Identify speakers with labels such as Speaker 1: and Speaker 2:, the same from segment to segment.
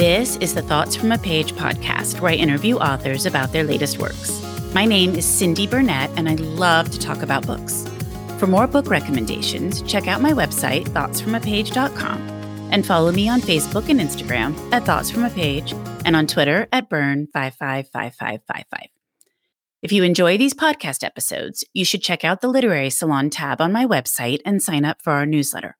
Speaker 1: This is the Thoughts from a Page podcast, where I interview authors about their latest works. My name is Cindy Burnett, and I love to talk about books. For more book recommendations, check out my website, thoughtsfromapage.com, and follow me on Facebook and Instagram at Thoughts From a Page and on Twitter at Burn555555. If you enjoy these podcast episodes, you should check out the Literary Salon tab on my website and sign up for our newsletter.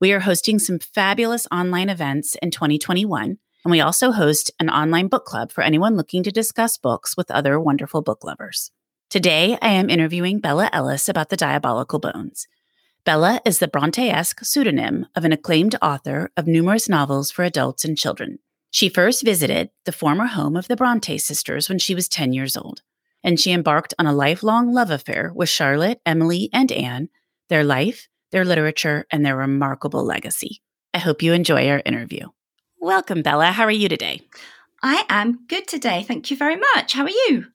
Speaker 1: We are hosting some fabulous online events in 2021, and we also host an online book club for anyone looking to discuss books with other wonderful book lovers. Today, I am interviewing Bella Ellis about the Diabolical Bones. Bella is the Bronte esque pseudonym of an acclaimed author of numerous novels for adults and children. She first visited the former home of the Bronte sisters when she was 10 years old and she embarked on a lifelong love affair with Charlotte, Emily, and Anne, their life, their literature, and their remarkable legacy. I hope you enjoy our interview. Welcome, Bella. How are you today?
Speaker 2: I am good today. Thank you very much. How are you?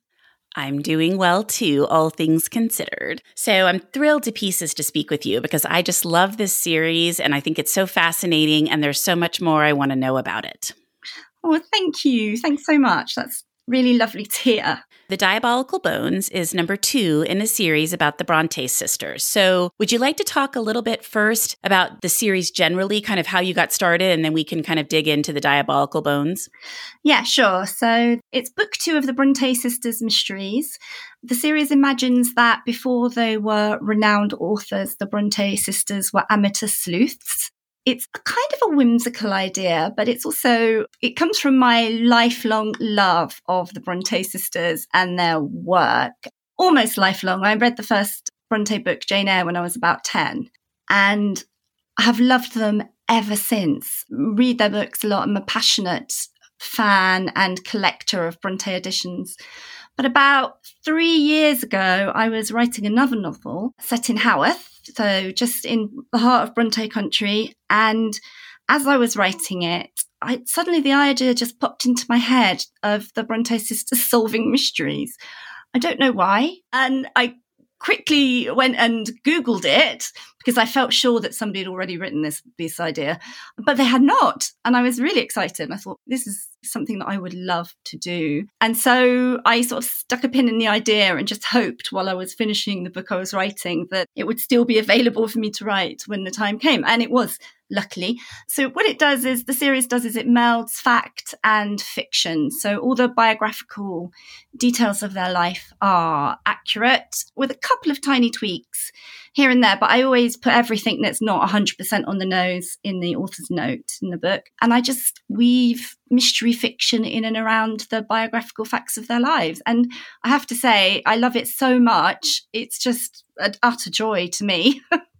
Speaker 1: I'm doing well too, all things considered. So I'm thrilled to pieces to speak with you because I just love this series and I think it's so fascinating and there's so much more I want to know about it.
Speaker 2: Oh, thank you. Thanks so much. That's really lovely to hear.
Speaker 1: The Diabolical Bones is number two in a series about the Bronte sisters. So, would you like to talk a little bit first about the series generally, kind of how you got started, and then we can kind of dig into the Diabolical Bones?
Speaker 2: Yeah, sure. So, it's book two of the Bronte sisters' mysteries. The series imagines that before they were renowned authors, the Bronte sisters were amateur sleuths it's a kind of a whimsical idea, but it's also, it comes from my lifelong love of the Bronte sisters and their work. Almost lifelong. I read the first Bronte book, Jane Eyre, when I was about 10, and I have loved them ever since. Read their books a lot. I'm a passionate fan and collector of Bronte editions. But about three years ago, I was writing another novel set in Haworth, so just in the heart of Bronte country. And as I was writing it, I, suddenly the idea just popped into my head of the Bronte sisters solving mysteries. I don't know why. And I quickly went and Googled it because I felt sure that somebody had already written this, this idea, but they had not. And I was really excited. I thought, this is something that I would love to do. And so I sort of stuck a pin in the idea and just hoped while I was finishing the book I was writing that it would still be available for me to write when the time came. And it was luckily. So what it does is the series does is it melds fact and fiction. So all the biographical details of their life are accurate with a couple of tiny tweaks here and there, but I always put everything that's not 100% on the nose in the author's note in the book. And I just weave mystery fiction in and around the biographical facts of their lives. And I have to say, I love it so much. It's just an utter joy to me.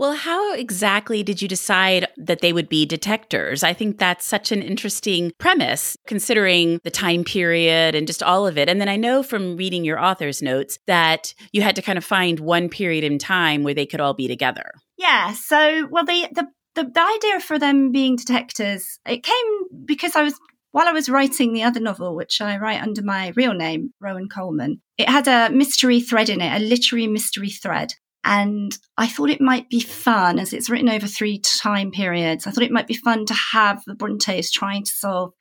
Speaker 1: Well, how exactly did you decide that they would be detectors? I think that's such an interesting premise considering the time period and just all of it. And then I know from reading your author's notes that you had to kind of find one period in time where they could all be together.
Speaker 2: Yeah. So, well, the, the, the, the idea for them being detectors, it came because I was while I was writing the other novel, which I write under my real name, Rowan Coleman, it had a mystery thread in it, a literary mystery thread. And I thought it might be fun, as it's written over three time periods. I thought it might be fun to have the Brontes trying to solve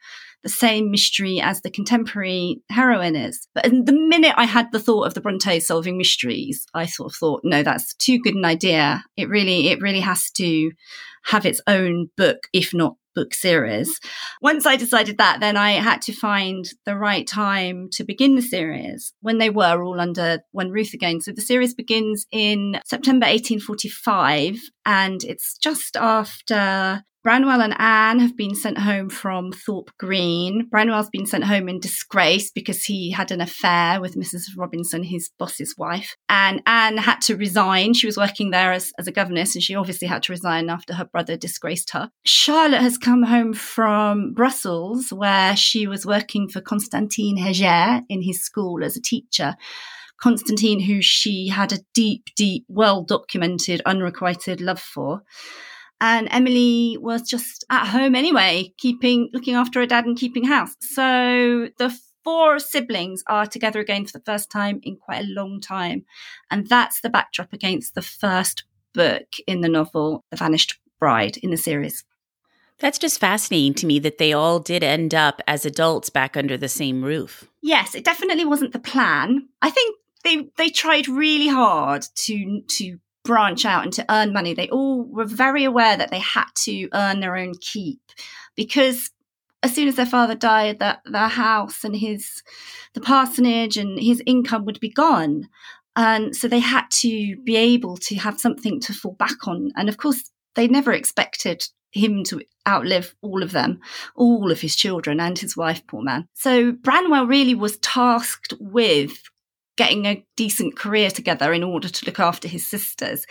Speaker 2: the same mystery as the contemporary heroine is. But the minute I had the thought of the Brontes solving mysteries, I sort of thought, no, that's too good an idea. It really, it really has to have its own book, if not book series. Once I decided that, then I had to find the right time to begin the series when they were all under one roof again. So the series begins in September 1845 and it's just after Branwell and Anne have been sent home from Thorpe Green. Branwell's been sent home in disgrace because he had an affair with Mrs. Robinson, his boss's wife. And Anne had to resign. She was working there as, as a governess and she obviously had to resign after her brother disgraced her. Charlotte has come home from Brussels where she was working for Constantine Heger in his school as a teacher. Constantine, who she had a deep, deep, well documented, unrequited love for and Emily was just at home anyway, keeping looking after her dad and keeping house. So the four siblings are together again for the first time in quite a long time, and that's the backdrop against the first book in the novel, The Vanished Bride, in the series.
Speaker 1: That's just fascinating to me that they all did end up as adults back under the same roof.
Speaker 2: Yes, it definitely wasn't the plan. I think they they tried really hard to to branch out and to earn money. They all were very aware that they had to earn their own keep because as soon as their father died, that their house and his the parsonage and his income would be gone. And so they had to be able to have something to fall back on. And of course, they never expected him to outlive all of them, all of his children and his wife, poor man. So Branwell really was tasked with getting a decent career together in order to look after his sisters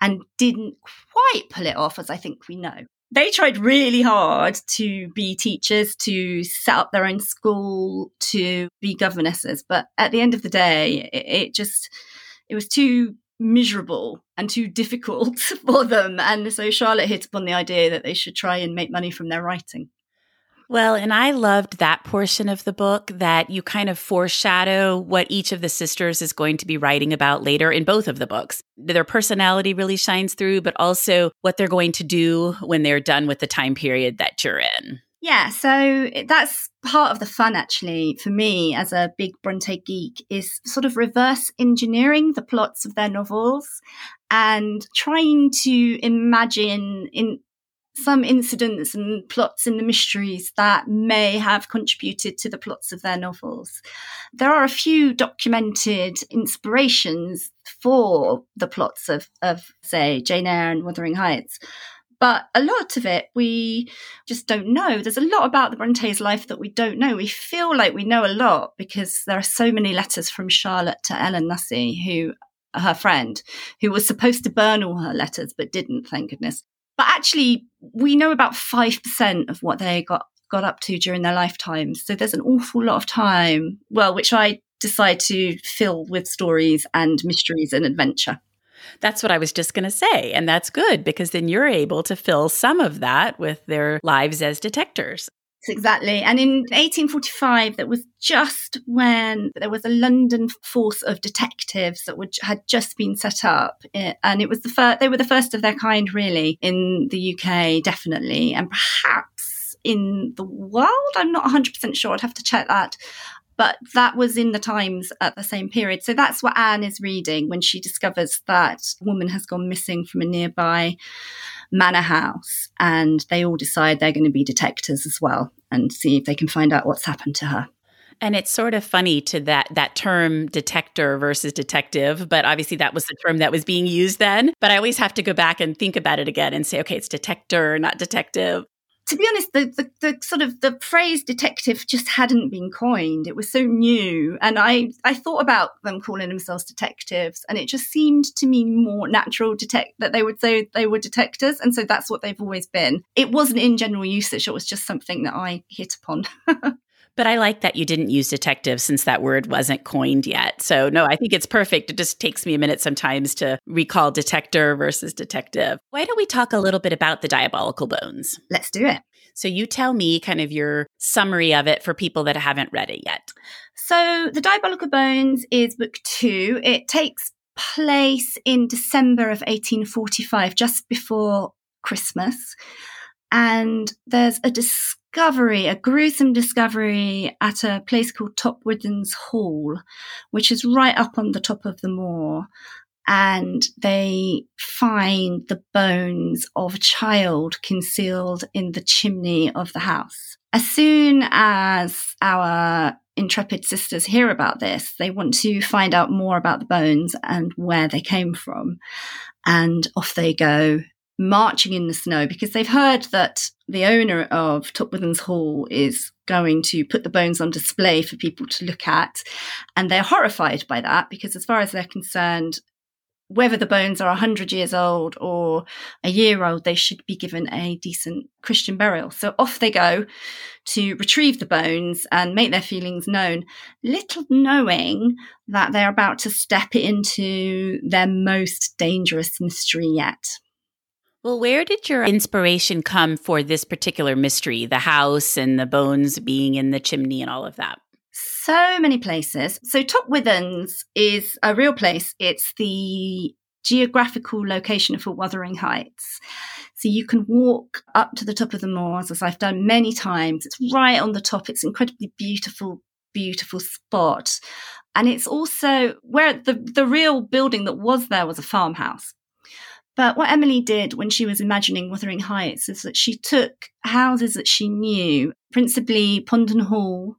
Speaker 2: and didn't quite pull it off, as I think we know they tried really hard to be teachers, to set up their own school, to be governesses. But at the end of the day, it, it just, it was too miserable and too difficult for them. And so Charlotte hit upon the idea that they should try and make money from their writing.
Speaker 1: Well, and I loved that portion of the book that you kind of foreshadow what each of the sisters is going to be writing about later in both of the books. Their personality really shines through, but also what they're going to do when they're done with the time period that you're in.
Speaker 2: Yeah, so that's part of the fun actually for me as a big Bronte geek is sort of reverse engineering the plots of their novels and trying to imagine in some incidents and plots in the mysteries that may have contributed to the plots of their novels. There are a few documented inspirations for the plots of, of say, Jane Eyre and Wuthering Heights. But a lot of it we just don't know. There's a lot about the Bronte's life that we don't know. We feel like we know a lot because there are so many letters from Charlotte to Ellen Nussey, who her friend, who was supposed to burn all her letters but didn't, thank goodness. But actually, we know about 5% of what they got, got up to during their lifetimes. So there's an awful lot of time, well, which I decide to fill with stories and mysteries and adventure.
Speaker 1: That's what I was just going to say. And that's good because then you're able to fill some of that with their lives as detectors.
Speaker 2: Exactly. And in 1845, that was just when there was a London force of detectives that would, had just been set up. Eh, and it was the first, they were the first of their kind, really, in the UK, definitely. And perhaps in the world. I'm not 100% sure. I'd have to check that. But that was in the Times at the same period. So that's what Anne is reading when she discovers that a woman has gone missing from a nearby manor house and they all decide they're going to be detectives as well and see if they can find out what's happened to her.
Speaker 1: And it's sort of funny to that that term detector versus detective, but obviously that was the term that was being used then. But I always have to go back and think about it again and say, okay, it's detector, not detective
Speaker 2: to be honest, the, the, the, sort of the phrase detective just hadn't been coined. It was so new. And I, I thought about them calling themselves detectives and it just seemed to me more natural detect that they would say they were detectives. And so that's what they've always been. It wasn't in general usage. It was just something that I hit upon.
Speaker 1: But I like that you didn't use detective since that word wasn't coined yet. So, no, I think it's perfect. It just takes me a minute sometimes to recall detector versus detective. Why don't we talk a little bit about the diabolical bones?
Speaker 2: Let's do it.
Speaker 1: So, you tell me kind of your summary of it for people that haven't read it yet.
Speaker 2: So, The Diabolical Bones is book two. It takes place in December of 1845, just before Christmas. And there's a discovery, a gruesome discovery at a place called Topwithens Hall, which is right up on the top of the moor. And they find the bones of a child concealed in the chimney of the house. As soon as our intrepid sisters hear about this, they want to find out more about the bones and where they came from. And off they go marching in the snow because they've heard that the owner of Topwithens Hall is going to put the bones on display for people to look at. And they're horrified by that because, as far as they're concerned, whether the bones are 100 years old or a year old, they should be given a decent Christian burial. So off they go to retrieve the bones and make their feelings known, little knowing that they're about to step into their most dangerous mystery yet.
Speaker 1: Well, where did your inspiration come for this particular mystery, the house and the bones being in the chimney and all of that?
Speaker 2: So many places. So Topwithens is a real place. It's the geographical location for Wuthering Heights. So you can walk up to the top of the moors, as I've done many times. It's right on the top. It's incredibly beautiful, beautiful spot. And it's also where the, the real building that was there was a farmhouse. But what Emily did when she was imagining Wuthering Heights is that she took houses that she knew, principally Ponden Hall,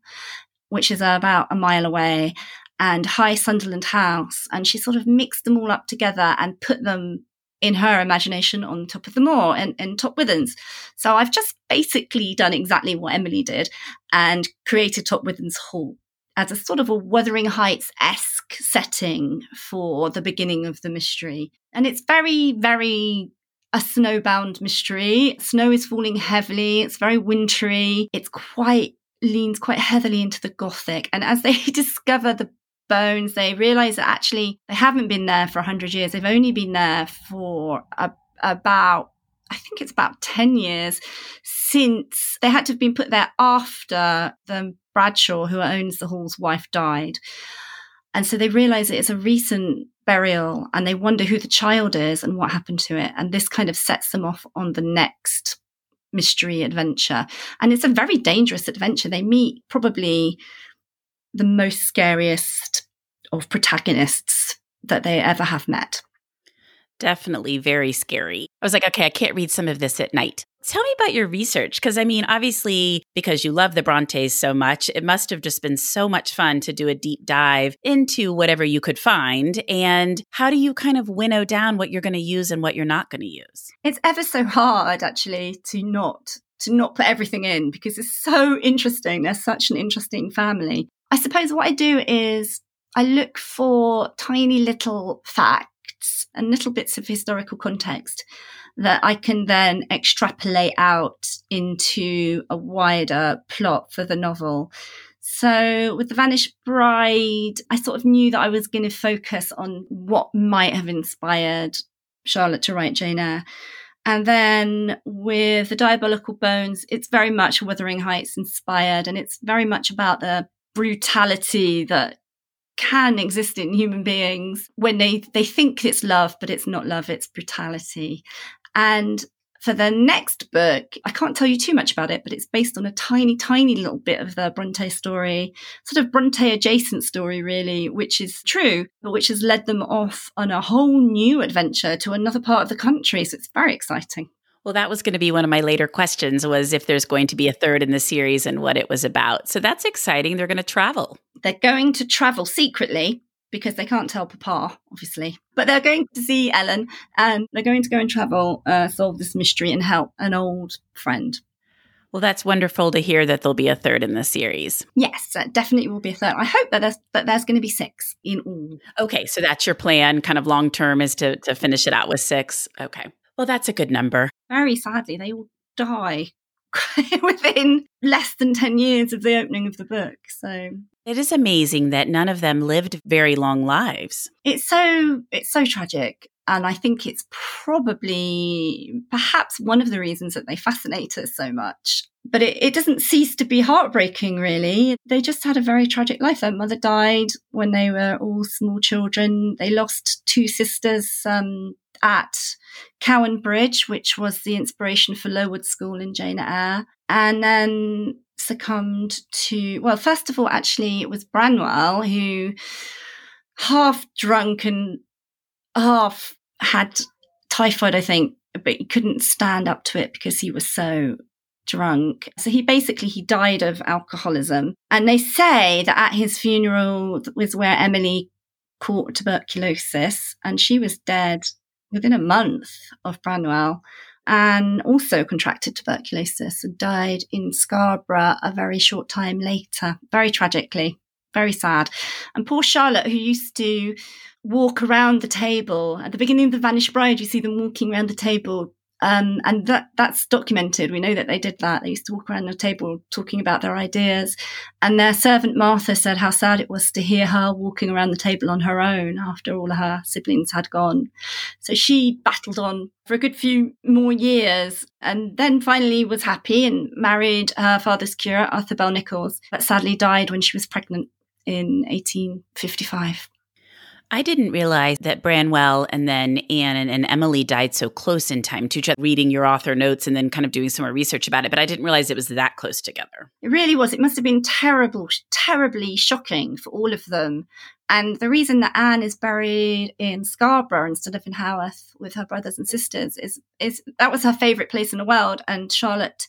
Speaker 2: which is about a mile away, and High Sunderland House, and she sort of mixed them all up together and put them in her imagination on top of the moor and, and Top Withens. So I've just basically done exactly what Emily did and created Top Withens Hall as a sort of a Wuthering Heights esque setting for the beginning of the mystery. And it's very, very a snowbound mystery. Snow is falling heavily. It's very wintry. It's quite leans quite heavily into the gothic. And as they discover the bones, they realize that actually they haven't been there for 100 years. They've only been there for a, about I think it's about 10 years since they had to have been put there after the Bradshaw, who owns the hall's wife, died. And so they realize it's a recent burial and they wonder who the child is and what happened to it. And this kind of sets them off on the next mystery adventure. And it's a very dangerous adventure. They meet probably the most scariest of protagonists that they ever have met.
Speaker 1: Definitely very scary. I was like, okay, I can't read some of this at night. Tell me about your research. Because I mean, obviously, because you love the Brontes so much, it must have just been so much fun to do a deep dive into whatever you could find. And how do you kind of winnow down what you're going to use and what you're not going to use?
Speaker 2: It's ever so hard, actually, to not to not put everything in because it's so interesting. They're such an interesting family. I suppose what I do is I look for tiny little facts and little bits of historical context that I can then extrapolate out into a wider plot for the novel. So with The Vanished Bride, I sort of knew that I was going to focus on what might have inspired Charlotte to write Jane Eyre. And then with The Diabolical Bones, it's very much Wuthering Heights inspired, and it's very much about the brutality that can exist in human beings when they, they think it's love, but it's not love, it's brutality. And for the next book, I can't tell you too much about it, but it's based on a tiny, tiny little bit of the Bronte story, sort of Bronte adjacent story, really, which is true, but which has led them off on a whole new adventure to another part of the country. So it's very exciting.
Speaker 1: Well, that was going to be one of my later questions was if there's going to be a third in the series and what it was about. So that's exciting. They're going to travel.
Speaker 2: They're going to travel secretly because they can't tell Papa, obviously. But they're going to see Ellen and they're going to go and travel, uh, solve this mystery and help an old friend.
Speaker 1: Well, that's wonderful to hear that there'll be a third in the series.
Speaker 2: Yes, definitely will be a third. I hope that there's that there's going to be six in all.
Speaker 1: Okay, so that's your plan, kind of long term, is to to finish it out with six. Okay, well, that's a good number.
Speaker 2: Very sadly, they all die within less than 10 years of the opening of the book. So
Speaker 1: it is amazing that none of them lived very long lives.
Speaker 2: It's so it's so tragic and I think it's probably perhaps one of the reasons that they fascinate us so much. But it, it doesn't cease to be heartbreaking, really. They just had a very tragic life. Their mother died when they were all small children. They lost two sisters um, at Cowan Bridge, which was the inspiration for Lowood School in Jane Eyre, and then succumbed to, well, first of all, actually, it was Branwell who half drunk and half had typhoid, I think, but he couldn't stand up to it because he was so drunk. So he basically he died of alcoholism. And they say that at his funeral was where Emily caught tuberculosis and she was dead within a month of Branwell and also contracted tuberculosis and died in Scarborough a very short time later, very tragically, very sad. And poor Charlotte, who used to walk around the table at the beginning of The Vanished Bride, you see them walking around the table um, and that that's documented. We know that they did that. They used to walk around the table talking about their ideas. And their servant Martha said how sad it was to hear her walking around the table on her own after all of her siblings had gone. So she battled on for a good few more years and then finally was happy and married her father's curate, Arthur Bell Nicholls, but sadly died when she was pregnant in 1855.
Speaker 1: I didn't realize that Branwell and then Anne and, Emily died so close in time to each other, reading your author notes and then kind of doing some more research about it. But I didn't realize it was that close together.
Speaker 2: It really was. It must have been terrible, terribly shocking for all of them. And the reason that Anne is buried in Scarborough instead of in Haworth with her brothers and sisters is, is that was her favourite place in the world. And Charlotte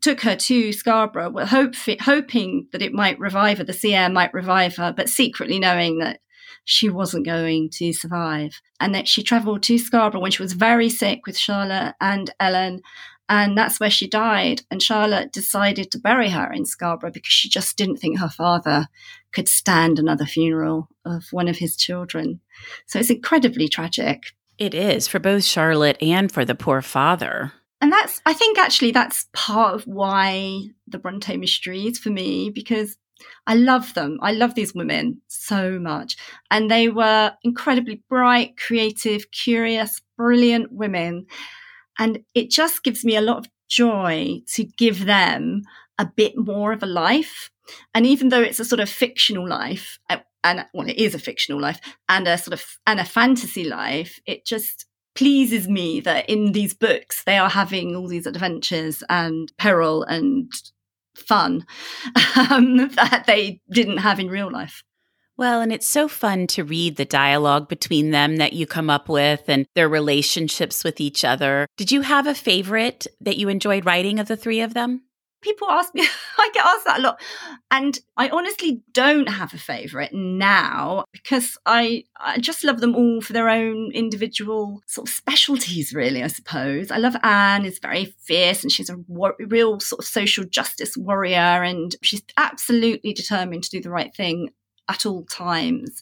Speaker 2: took her to Scarborough, hope, hoping that it might revive her, the sea air might revive her, but secretly knowing that she wasn't going to survive. And that she travelled to Scarborough when she was very sick with Charlotte and Ellen. And that's where she died. And Charlotte decided to bury her in Scarborough because she just didn't think her father could stand another funeral of one of his children. So it's incredibly tragic.
Speaker 1: It is for both Charlotte and for the poor father.
Speaker 2: And that's, I think actually that's part of why the Bronte mysteries for me, because I love them. I love these women so much. And they were incredibly bright, creative, curious, brilliant women. And it just gives me a lot of joy to give them a bit more of a life. And even though it's a sort of fictional life, uh, and well, it is a fictional life and a sort of and a fantasy life, it just pleases me that in these books they are having all these adventures and peril and fun um, that they didn't have in real life.
Speaker 1: Well, and it's so fun to read the dialogue between them that you come up with and their relationships with each other. Did you have a favorite that you enjoyed writing of the three of them?
Speaker 2: People ask me, I get asked that a lot. And I honestly don't have a favorite now because I, I just love them all for their own individual sort of specialties, really, I suppose. I love Anne, is very fierce and she's a war- real sort of social justice warrior and she's absolutely determined to do the right thing at all times.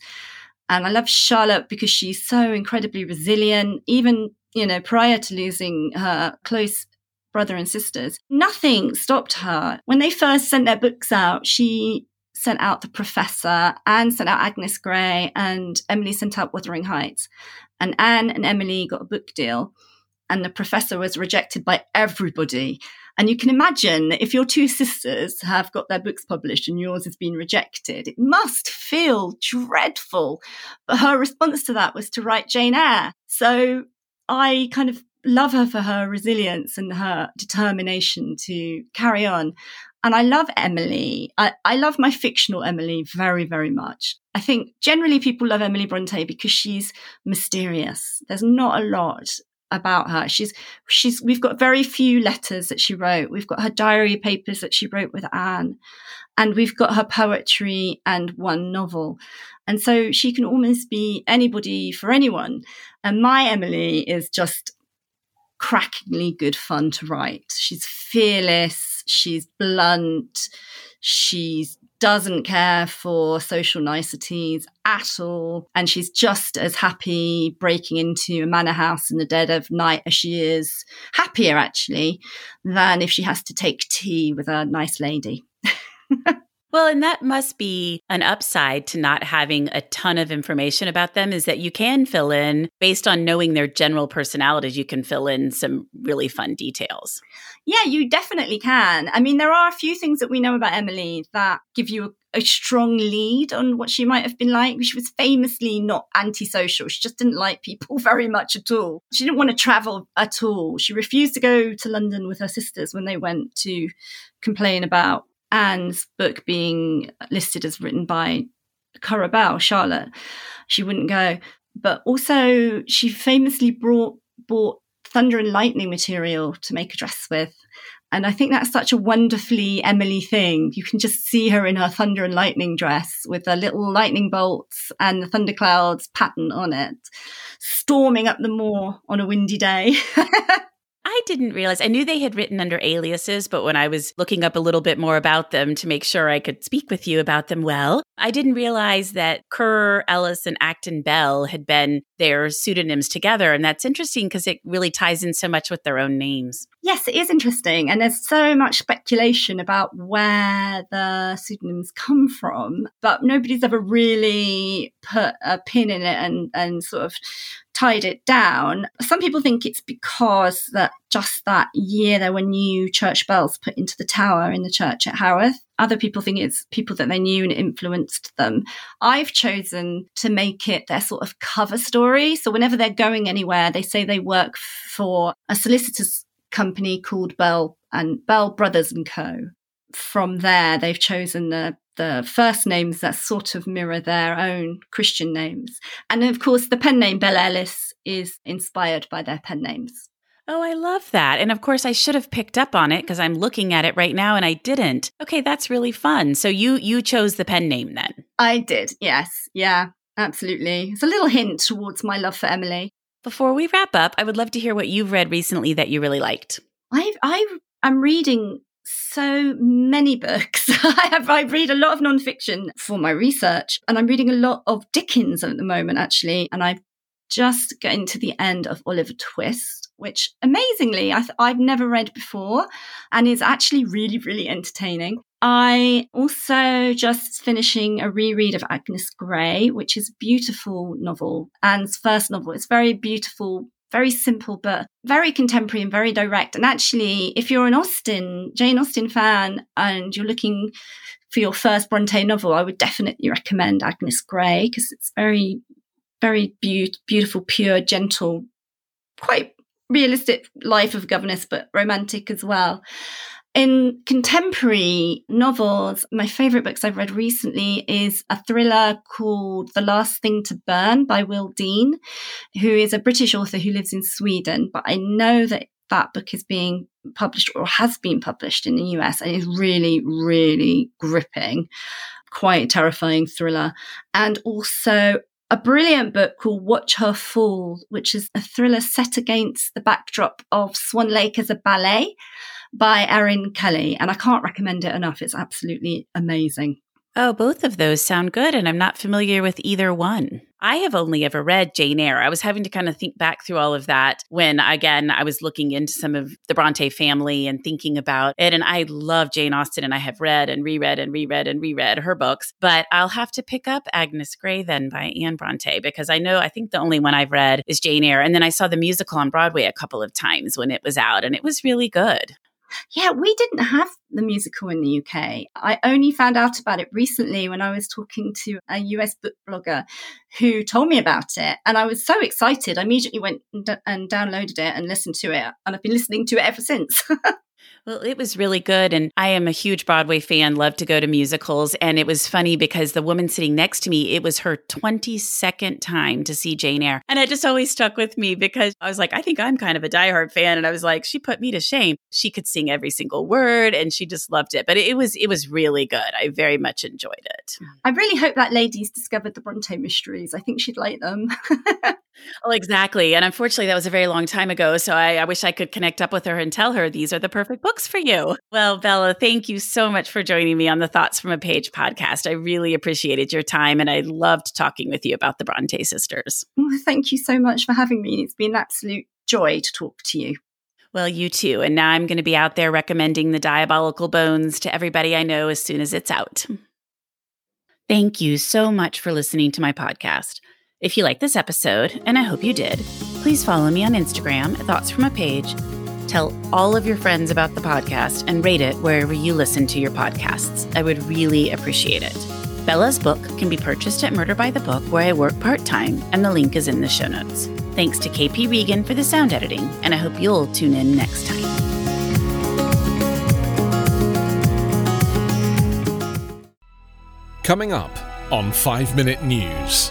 Speaker 2: And I love Charlotte because she's so incredibly resilient, even, you know, prior to losing her close brother and sisters. Nothing stopped her. When they first sent their books out, she sent out The Professor, Anne sent out Agnes Grey, and Emily sent out Wuthering Heights. And Anne and Emily got a book deal, and The Professor was rejected by everybody. And you can imagine if your two sisters have got their books published and yours has been rejected, it must feel dreadful. But her response to that was to write Jane Eyre. So I kind of love her for her resilience and her determination to carry on. And I love Emily. I, I love my fictional Emily very, very much. I think generally people love Emily Bronte because she's mysterious. There's not a lot about her. She's she's we've got very few letters that she wrote. We've got her diary papers that she wrote with Anne, and we've got her poetry and one novel. And so she can almost be anybody for anyone. And my Emily is just crackingly good fun to write. She's fearless, she's blunt, she doesn't care for social niceties at all, and she's just as happy breaking into a manor house in the dead of night as she is happier actually than if she has to take tea with a nice lady.
Speaker 1: Well, and that must be an upside to not having a ton of information about them is that you can fill in based on knowing their general personalities, you can fill in some really fun details.
Speaker 2: Yeah, you definitely can. I mean, there are a few things that we know about Emily that give you a, a strong lead on what she might have been like. She was famously not antisocial. She just didn't like people very much at all. She didn't want to travel at all. She refused to go to London with her sisters when they went to complain about Anne's book being listed as written by Currer Bell, Charlotte, she wouldn't go. But also, she famously brought bought thunder and lightning material to make a dress with. And I think that's such a wonderfully Emily thing. You can just see her in her thunder and lightning dress with the little lightning bolts and the thunderclouds pattern on it, storming up the moor on a windy day.
Speaker 1: I didn't realize. I knew they had written under aliases, but when I was looking up a little bit more about them to make sure I could speak with you about them well, I didn't realize that Currer, Ellis, and Acton Bell had been their pseudonyms together. And that's interesting because it really ties in so much with their own names.
Speaker 2: Yes, it is interesting. And there's so much speculation about where the pseudonyms come from, but nobody's ever really put a pin in it and, and sort of tied it down. Some people think it's because that just that year there were new church bells put into the tower in the church at Haworth. Other people think it's people that they knew and influenced them. I've chosen to make it their sort of cover story. So whenever they're going anywhere, they say they work for a solicitor's company called Bell and Bell Brothers and Co. From there, they've chosen the the first names that sort of mirror their own Christian names. And of course, the pen name Bella Ellis is inspired by their pen names.
Speaker 1: Oh, I love that. And of course, I should have picked up on it because I'm looking at it right now and I didn't. Okay, that's really fun. So you you chose the pen name then?
Speaker 2: I did. Yes. Yeah, absolutely. It's a little hint towards my love for Emily.
Speaker 1: Before we wrap up, I would love to hear what you've read recently that you really liked.
Speaker 2: I I am reading so many books. I have I read a lot of nonfiction for my research, and I'm reading a lot of Dickens at the moment, actually. And I've just getting to the end of Oliver Twist, which amazingly I have never read before, and is actually really really entertaining. I also just finishing a reread of Agnes Grey, which is a beautiful novel. Anne's first novel. It's very beautiful very simple, but very contemporary and very direct. And actually, if you're an Austen, Jane Austen fan, and you're looking for your first Bronte novel, I would definitely recommend Agnes Grey because it's very, very be- beautiful, pure, gentle, quite realistic life of governess, but romantic as well. In contemporary novels, my favorite books I've read recently is a thriller called The Last Thing to Burn by Will Dean, who is a British author who lives in Sweden. But I know that that book is being published or has been published in the US and is really, really gripping, quite terrifying thriller. And also a brilliant book called Watch Her Fall, which is a thriller set against the backdrop of Swan Lake as a ballet by Erin Kelly. And I can't recommend it enough. It's absolutely amazing.
Speaker 1: Oh, both of those sound good, and I'm not familiar with either one. I have only ever read Jane Eyre. I was having to kind of think back through all of that when, again, I was looking into some of the Bronte family and thinking about it. And I love Jane Austen, and I have read and reread and reread and reread her books. But I'll have to pick up Agnes Grey then by Anne Bronte because I know I think the only one I've read is Jane Eyre. And then I saw the musical on Broadway a couple of times when it was out, and it was really good.
Speaker 2: Yeah, we didn't have the musical in the UK. I only found out about it recently when I was talking to a US book blogger who told me about it. And I was so excited. I immediately went and, downloaded it and listened to it. And I've been listening to it ever since.
Speaker 1: Well, it was really good. And I am a huge Broadway fan, love to go to musicals. And it was funny because the woman sitting next to me, it was her 22nd time to see Jane Eyre. And it just always stuck with me because I was like, I think I'm kind of a diehard fan. And I was like, she put me to shame. She could sing every single word and she just loved it. But it was, it was really good. I very much enjoyed it.
Speaker 2: I really hope that lady's discovered the Bronte mysteries. I think she'd like them.
Speaker 1: Well, exactly. And unfortunately, that was a very long time ago. So I, I, wish I could connect up with her and tell her these are the perfect books for you. Well, Bella, thank you so much for joining me on the Thoughts from a Page podcast. I really appreciated your time and I loved talking with you about the Bronte sisters.
Speaker 2: Well, thank you so much for having me. It's been an absolute joy to talk to you.
Speaker 1: Well, you too. And now I'm going to be out there recommending the Diabolical Bones to everybody I know as soon as it's out. Mm. Thank you so much for listening to my podcast. If you like this episode, and I hope you did, please follow me on Instagram at Thoughts from a Page. Tell all of your friends about the podcast and rate it wherever you listen to your podcasts. I would really appreciate it. Bella's book can be purchased at Murder by the Book, where I work part time, and the link is in the show notes. Thanks to KP Regan for the sound editing, and I hope you'll tune in next time.
Speaker 3: Coming up on 5 Minute News.